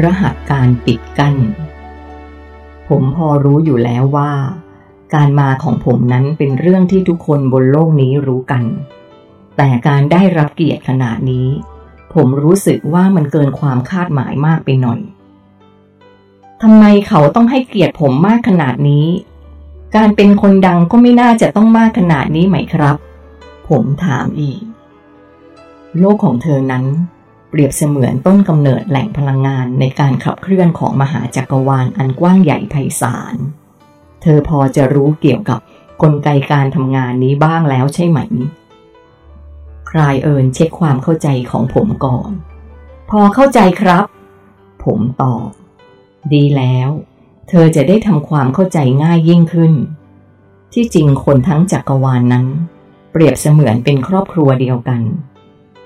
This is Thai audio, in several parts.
รหัสการปิดกัน้น ผมพอรู้อยู่แล้วว่า การมาของผมนั้นเป็นเรื่องที่ทุกคนบนโลกนี้รู้กัน แต่การได้รับเกียรติขนาดนี้ ผมรู้สึกว่ามันเกินความคาดหมายมากไปหน่อยทำไมเขาต้องให้เกียรติผมมากขนาดนี้ การเป็นคนดังก็ไม่น่าจะต้องมากขนาดนี้ไหมครับ ผมถามอีก โลกของเธอนั้น เปรียบเสมือนต้นกำเนิดแหล่งพลังงานในการขับเคลื่อนของมหาจักรวาลอันกว้างใหญ่ไพศาล เธอพอจะรู้เกี่ยวกับกลไกการทำงานนี้บ้างแล้วใช่ไหมคลายเอิญเช็คความเข้าใจของผมก่อน พอเข้าใจครับ ผมตอบ ดีแล้ว เธอจะได้ทำความเข้าใจง่ายยิ่งขึ้น ที่จริงคนทั้งจักรวาลนนั้น เปรียบเสมือนเป็นครอบครัวเดียวกัน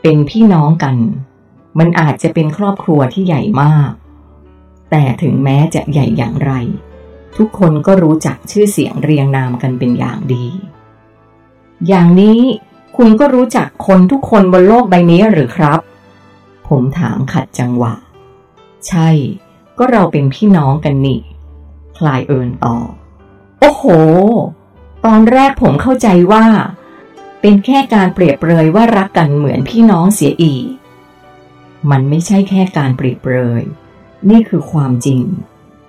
เป็นพี่น้องกัน มันอาจจะเป็นครอบครัวที่ใหญ่มาก แต่ถึงแม้จะใหญ่อย่างไร ทุกคนก็รู้จักชื่อเสียงเรียงนามกันเป็นอย่างดี อย่างนี้คุณก็รู้จักคนทุกคนบนโลกใบนี้หรือครับ ผมถามขัดจังหวะ ใช่ ก็เราเป็นพี่น้องกันนี่ คลายเอินต่อ โอ้โห ตอนแรกผมเข้าใจว่า เป็นแค่การเปรียบเปรยว่ารักกันเหมือนพี่น้องเสียอีก มันไม่ใช่แค่การปรีบเปรย นี่คือความจริง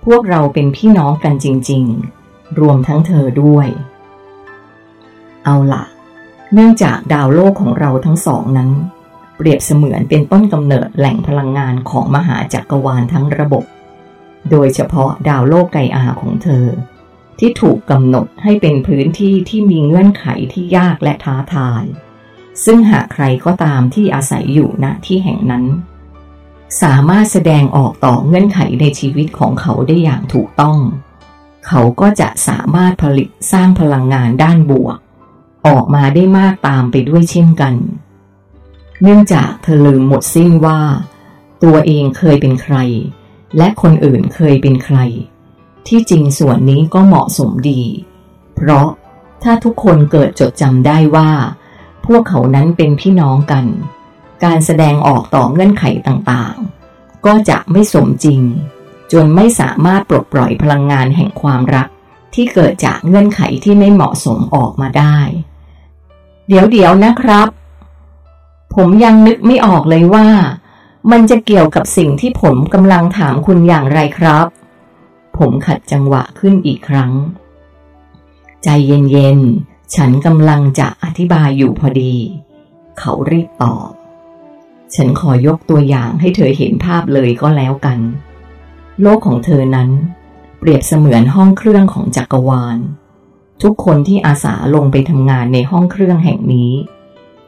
พวกเราเป็นพี่น้องกันจริง ๆ รวมทั้งเธอด้วย เอาละเนื่องจากดาวโลกของเราทั้งสองนั้น เปรียบเสมือนเป็นต้นกำเนิดแหล่งพลังงานของมหาจักรวาลทั้งระบบ โดยเฉพาะดาวโลกไกอาของเธอ ที่ถูกกำหนดให้เป็นพื้นที่ที่มีเงื่อนไขที่ยากและท้าทาย ซึ่งหากใครก็ตามที่อาศัยอยู่ณที่แห่งนั้น สามารถแสดงออกต่อเงื่อนไขในชีวิตของเขาได้อย่างถูกต้อง เขาก็จะสามารถผลิตสร้างพลังงานด้านบวก ออกมาได้มากตามไปด้วยเช่นกัน เนื่องจากเธอลืมหมดสิ้นว่า ตัวเองเคยเป็นใคร และคนอื่นเคยเป็นใคร ที่จริงส่วนนี้ก็เหมาะสมดี เพราะถ้าทุกคนเกิดจดจำได้ว่า พวกเขานั้นเป็นพี่น้องกัน การแสดงออกต่อเงื่อนไขต่างๆ ก็จะไม่สมจริง จนไม่สามารถปลดปล่อยพลังงานแห่งความรัก ที่เกิดจากเงื่อนไขที่ไม่เหมาะสมออกมาได้ เดี๋ยวเดี๋ยวนะครับ ผมยังนึกไม่ออกเลยว่า มันจะเกี่ยวกับสิ่งที่ผมกำลังถามคุณอย่างไรครับ ผมขัดจังหวะขึ้นอีกครั้ง ใจเย็น ฉันกำลังจะอธิบายอยู่พอดี เขารีบตอบ ฉันขอยกตัวอย่างให้เธอเห็นภาพเลยก็แล้วกัน โลกของเธอนั้น เปรียบเสมือนห้องเครื่องของจักรวาล ทุกคนที่อาสาลงไปทำงานในห้องเครื่องแห่งนี้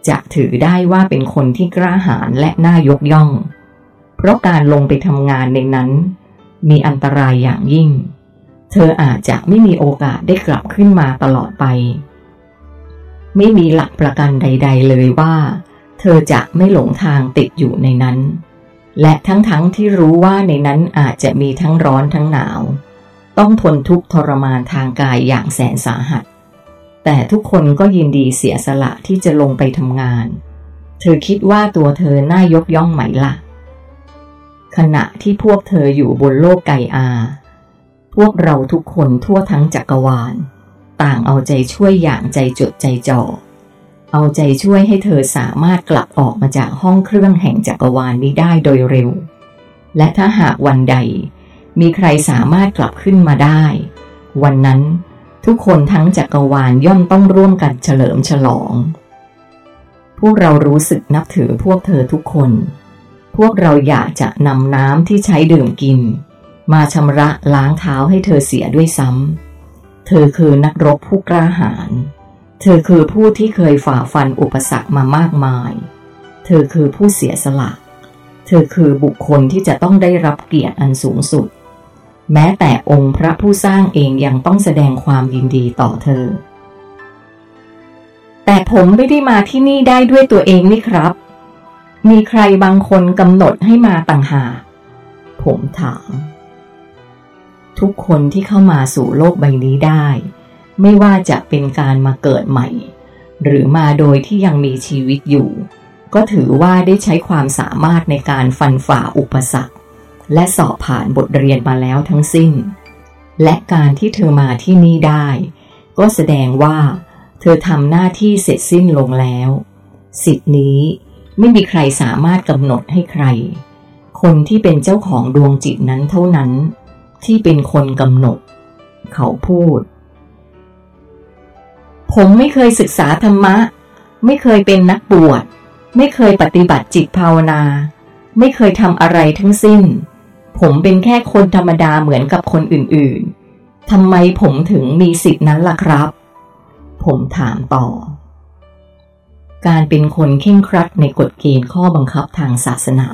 จะถือได้ว่าเป็นคนที่กล้าหาญและน่ายกย่อง เพราะการลงไปทำงานในนั้น มีอันตรายอย่างยิ่ง เธออาจจะไม่มีโอกาสได้กลับขึ้นมาตลอดไป ไม่มีหลักประกันใด ๆ เลยว่า เธอจะไม่หลงทางติดอยู่ในนั้น และทั้งๆทที่รู้ว่าในนั้นอาจจะมีทั้งร้อนทั้งหนาว ต้องทนทุกข์ทรมานทางกายอย่างแสนสาหัส แต่ทุกคนก็ยินดีเสียสละที่จะลงไปทำงาน เธอคิดว่าตัวเธอน่ายกย่องไหมละ่ะ ขณะที่พวกเธออยู่บนโลกไกอา พวกเราทุกคนทั่วทั้งจักรวาล ต่างเอาใจช่วยอย่างใจจดใจจ่อ เอาใจช่วยให้เธอสามารถกลับออกมาจากห้องเครื่องแห่งจักรวาลนี้ได้โดยเร็ว และถ้าหากวันใด มีใครสามารถกลับขึ้นมาได้ วันนั้นทุกคนทั้งจักรวาลย่อมต้องร่วมกันเฉลิมฉลอง พวกเรารู้สึกนับถือพวกเธอทุกคน พวกเราอยากจะนำน้ำที่ใช้ดื่มกิน มาชำระล้างเท้าให้เธอเสียด้วยซ้ำ เธอคือนักรบผู้กล้าหาญ เธอคือผู้ที่เคยฝ่าฟันอุปสรรคมามากมาย เธอคือผู้เสียสละ เธอคือบุคคลที่จะต้องได้รับเกียรติอันสูงสุด แม้แต่องค์พระผู้สร้างเองยังต้องแสดงความยินดีต่อเธอ แต่ผมไม่ได้มาที่นี่ได้ด้วยตัวเองนี่ครับ มีใครบางคนกำหนดให้มาต่างหากผมถาม ทุกคนที่เข้ามาสู่โลกใบนี้ได้ ไม่ว่าจะเป็นการมาเกิดใหม่ หรือมาโดยที่ยังมีชีวิตอยู่ ก็ถือว่าได้ใช้ความสามารถในการฟันฝ่าอุปสรรค และสอบผ่านบทเรียนมาแล้วทั้งสิ้น และการที่เธอมาที่นี่ได้ ก็แสดงว่า เธอทำหน้าที่เสร็จสิ้นลงแล้ว สิทธินี้ไม่มีใครสามารถกำหนดให้ใคร คนที่เป็นเจ้าของดวงจิตนั้นเท่านั้น ที่เป็นคนกำหนด เขาพูด ผมไม่เคยศึกษาธรรมะ ไม่เคยเป็นนักบวช ไม่เคยปฏิบัติจิตภาวนา ไม่เคยทำอะไรทั้งสิ้น ผมเป็นแค่คนธรรมดาเหมือนกับคนอื่นๆทำไมผมถึงมีสิทธินั้นล่ะครับ ผมถามต่อ การเป็นคนเข่งครัดในกฎเกณฑ์ข้อบังคับทางศาสนา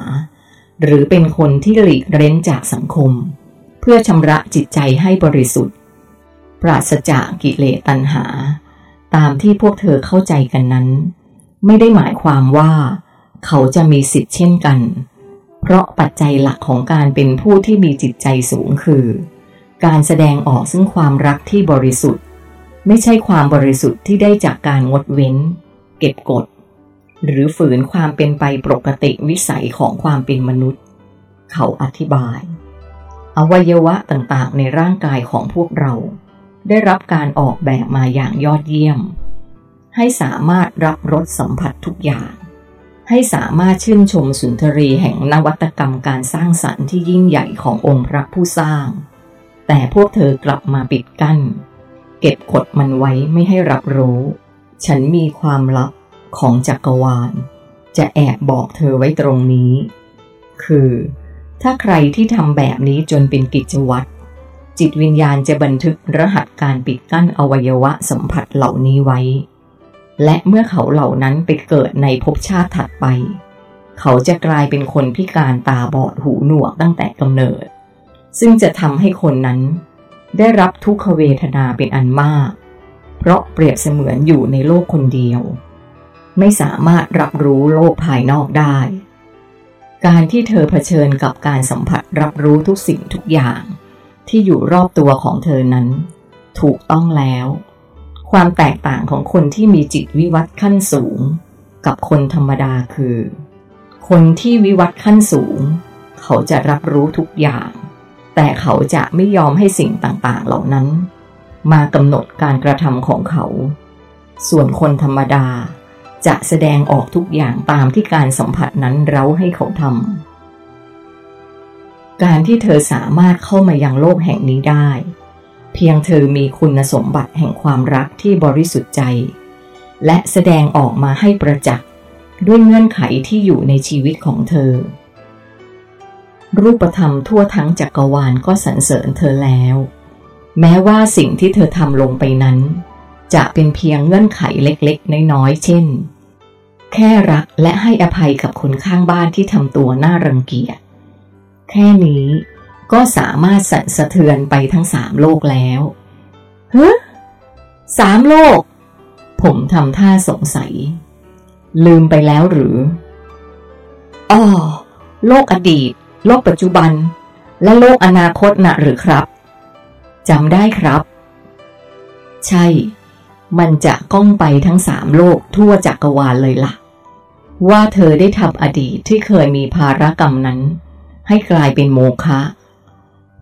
หรือเป็นคนที่หลีกเร้นจากสังคม พื่อชำระจิตใจให้บริสุทธิ์ ปราศจากกิเลสตัณหา ตามที่พวกเธอเข้าใจกันนั้น ไม่ได้หมายความว่า เขาจะมีสิทธิ์เช่นกัน เพราะปัจจัยหลักของการเป็นผู้ที่มีจิตใจสูงคือ การแสดงออกซึ่งความรักที่บริสุทธิ์ ไม่ใช่ความบริสุทธิ์ที่ได้จากการงดเว้น เก็บกด หรือฝืนความเป็นไปปกติวิสัยของความเป็นมนุษย์ เขาอธิบาย อวัยวะต่างๆ ในร่างกายของพวกเรา ได้รับการออกแบบมาอย่างยอดเยี่ยม ให้สามารถรับรสสัมผัสทุกอย่าง ให้สามารถชื่นชมสุนทรีแห่งนวัตกรรมการสร้างสรรค์ที่ยิ่งใหญ่ขององค์พระผู้สร้าง แต่พวกเธอกลับมาปิดกั้น เก็บกดมันไว้ไม่ให้รับรู้ ฉันมีความลับของจักรวาล จะแอบบอกเธอไว้ตรงนี้ คือ ถ้าใครที่ทำแบบนี้จนเป็นกิจวัตรจิตวิญญาณจะบันทึกรหัสการปิดกั้นอวัยวะสัมผัสเหล่านี้ไว้ และเมื่อเขาเหล่านั้นไปเกิดในภพชาติถัดไป เขาจะกลายเป็นคนพิการตาบอดหูหนวกตั้งแต่กำเนิด ซึ่งจะทำให้คนนั้น ได้รับทุกขเวทนาเป็นอันมาก เพราะเปรียบเสมือนอยู่ในโลกคนเดียว ไม่สามารถรับรู้โลกภายนอกได้ การที่เธอเผชิญกับการสัมผัสรับรู้ทุกสิ่งทุกอย่าง ที่อยู่รอบตัวของเธอนั้น ถูกต้องแล้ว ความแตกต่างของคนที่มีจิตวิวัฒขั้นสูง กับคนธรรมดาคือ คนที่วิวัฒขั้นสูง เขาจะรับรู้ทุกอย่าง แต่เขาจะไม่ยอมให้สิ่งต่างๆ เหล่านั้น มากำหนดการกระทำของเขา ส่วนคนธรรมดา จะแสดงออกทุกอย่างตามที่การสัมผัสนั้นเร้าให้เขาทำ การที่เธอสามารถเข้ามายังโลกแห่งนี้ได้ เพียงเธอมีคุณสมบัติแห่งความรักที่บริสุทธิ์ใจ และแสดงออกมาให้ประจักษ์ด้วยเงื่อนไขที่อยู่ในชีวิตของเธอ รูปธรรมทั่วทั้งจักรวาลก็สรรเสริญเธอแล้ว แม้ว่าสิ่งที่เธอทำลงไปนั้นจะเป็นเพียงเงื่อนไขเล็กๆ น้อยๆ เช่น แค่รักและให้อภัยกับคนข้างบ้านที่ทำตัวน่ารังเกียจ แค่นี้ก็สามารถสั่นสะเทือนไปทั้งสามโลกแล้วเฮ้สามโลก ผมทำท่าสงสัย ลืมไปแล้วหรืออ๋อโลกอดีต โลกปัจจุบัน และโลกอนาคตนะหรือครับจำได้ครับ ใช่ มันจะก้องไปทั้งสามโลกทั่วจักรวาลเลยละ่ะ ว่าเธอได้ทำอดีตที่เคยมีภารกรรมนั้น ให้กลายเป็นโมฆะ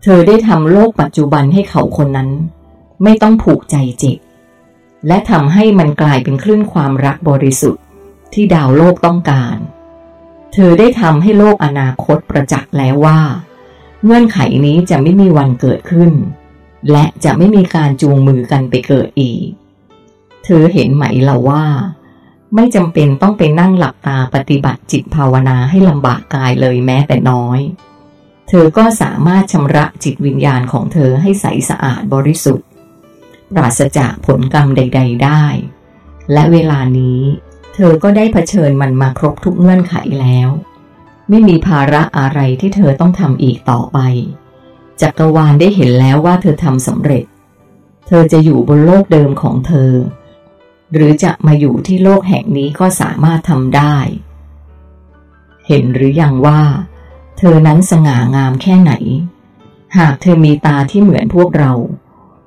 เธอได้ทำโลกปัจจุบันให้เขาคนนั้น ไม่ต้องผูกใจเจ็บและทำให้มันกลายเป็นคลื่นความรักบริสุทธิ์ ที่ดาวโลกต้องการ เธอได้ทำให้โลกอนาคตประจักษ์แล้วว่า เงื่อนไขนี้จะไม่มีวันเกิดขึ้น และจะไม่มีการจูงมือกันไปเกิดอีก เธอเห็นไหมเล่าว่า ไม่จำเป็นต้องไปนั่งหลับตาปฏิบัติจิตภาวนาให้ลำบากกายเลยแม้แต่น้อย เธอก็สามารถชำระจิตวิญญาณของเธอให้ใสสะอาดบริสุทธิ์ ปราศจากผลกรรมใด ๆ ได้ และเวลานี้ เธอก็ได้เผชิญมันมาครบทุกเงื่อนไขแล้ว ไม่มีภาระอะไรที่เธอต้องทำอีกต่อไปจักรวาลได้เห็นแล้วว่าเธอทำสำเร็จ เธอจะอยู่บนโลกเดิมของเธอ หรือจะมาอยู่ที่โลกแห่งนี้ก็สามารถทำได้ เห็นหรืออยังว่า เธอนั้นสง่างามแค่ไหน หากเธอมีตาที่เหมือนพวกเรา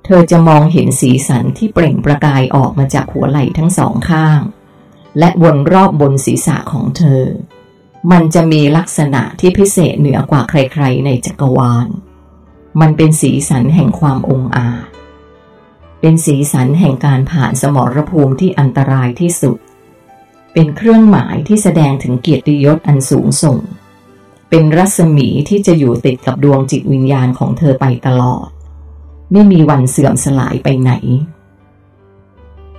เธอจะมองเห็นสีสันที่เปล่งประกายออกมาจากหัวไหล่ทั้งสองข้าง และวนรอบบนศีรษะของเธอ มันจะมีลักษณะที่พิเศษเหนือกว่าใครๆในจักรวาล มันเป็นสีสันแห่งความองอาจ เป็นสีสันแห่งการผ่านสมรภูมิที่อันตรายที่สุด เป็นเครื่องหมายที่แสดงถึงเกียรติยศอันสูงส่ง เป็นรัศมีที่จะอยู่ติดกับดวงจิตวิญญาณของเธอไปตลอด ไม่มีวันเสื่อมสลายไปไหน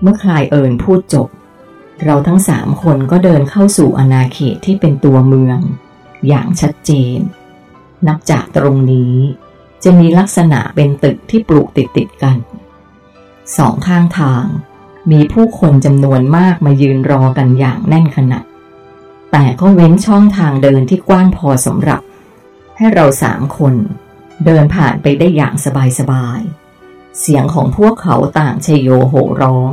เมื่อคลายเอิญพูดจบ เราทั้งสามคนก็เดินเข้าสู่อาณาเขตที่เป็นตัวเมือง อย่างชัดเจน นับจากตรงนี้จะมีลักษณะเป็นตึกที่ปลูกติดติดกัน สองข้างทาง มีผู้คนจำนวนมากมายืนรอกันอย่างแน่นขนาดแต่ก็เว้นช่องทางเดินที่กว้างพอสำหรับ ให้เราสามคนเดินผ่านไปได้อย่างสบายๆ เสียงของพวกเขาต่างชโยโห่ร้อง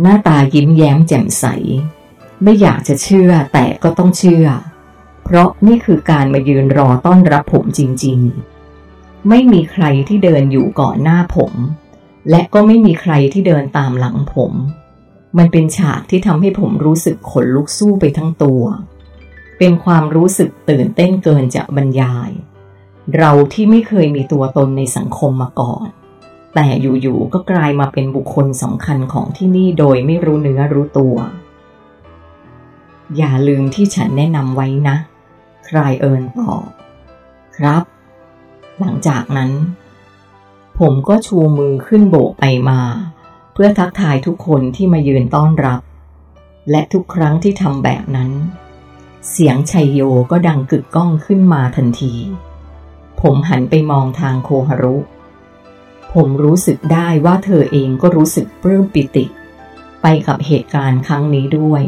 หน้าตายิ้มแย้มแจ่มใส ไม่อยากจะเชื่อแต่ก็ต้องเชื่อ เพราะนี่คือการมายืนรอต้อนรับผมจริงๆ ไม่มีใครที่เดินอยู่ก่อนหน้าผม และก็ไม่มีใครที่เดินตามหลังผม มันเป็นฉากที่ทำให้ผมรู้สึกขนลุกสู้ไปทั้งตัว เป็นความรู้สึกตื่นเต้นเกินจะบรรยาย เราที่ไม่เคยมีตัวตนในสังคมมาก่อน แต่อยู่ๆก็กลายมาเป็นบุคคลสำคัญของที่นี่โดยไม่รู้เนื้อรู้ตัว อย่าลืมที่ฉันแนะนำไว้นะ คลายเอิญตอบครับ หลังจากนั้น ผมก็ชูมือขึ้นโบกไปมา เพื่อทักทายทุกคนที่มายืนต้อนรับ และทุกครั้งที่ทำแบบนั้น เสียงชัยโยก็ดังกึกก้องขึ้นมาทันที ผมหันไปมองทางโคฮารุ ผมรู้สึกได้ว่าเธอเองก็รู้สึกปลื้มปิติ ไปกับเหตุการณ์ครั้งนี้ด้วย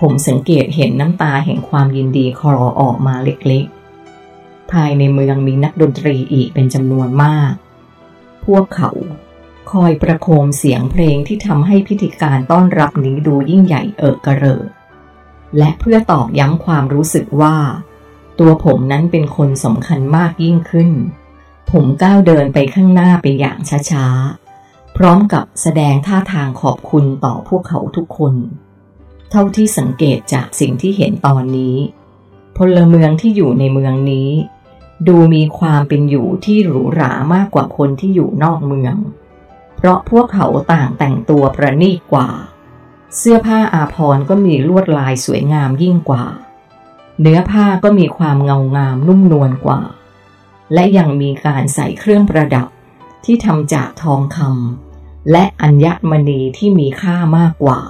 ผมสังเกตเห็นน้ำตาแห่งความยินดีคลอออกมาเล็กๆ ภายในเมืองมีนักดนตรีอีกเป็นจำนวนมาก พวกเขา คอยประโคมเสียงเพลงที่ทำให้พิธีการต้อนรับนี้ดูยิ่งใหญ่เอิกกระเริและเพื่อตอกย้ำความรู้สึกว่า ตัวผมนั้นเป็นคนสำคัญมากยิ่งขึ้น ผมก้าวเดินไปข้างหน้าไปอย่างช้าๆ พร้อมกับแสดงท่าทางขอบคุณต่อพวกเขาทุกคน เท่าที่สังเกตจากสิ่งที่เห็นตอนนี้ พลเมืองที่อยู่ในเมืองนี้ ดูมีความเป็นอยู่ที่หรูหรามากกว่าคนที่อยู่นอกเมือง เพราะพวกเขาต่างแต่งตัวประณีตกว่า เสื้อผ้าอาภรณ์ก็มีลวดลายสวยงามยิ่งกว่า เนื้อผ้าก็มีความเงางามนุ่มนวลกว่า และยังมีการใส่เครื่องประดับที่ทำจากทองคำและอัญมณีที่มีค่ามากกว่า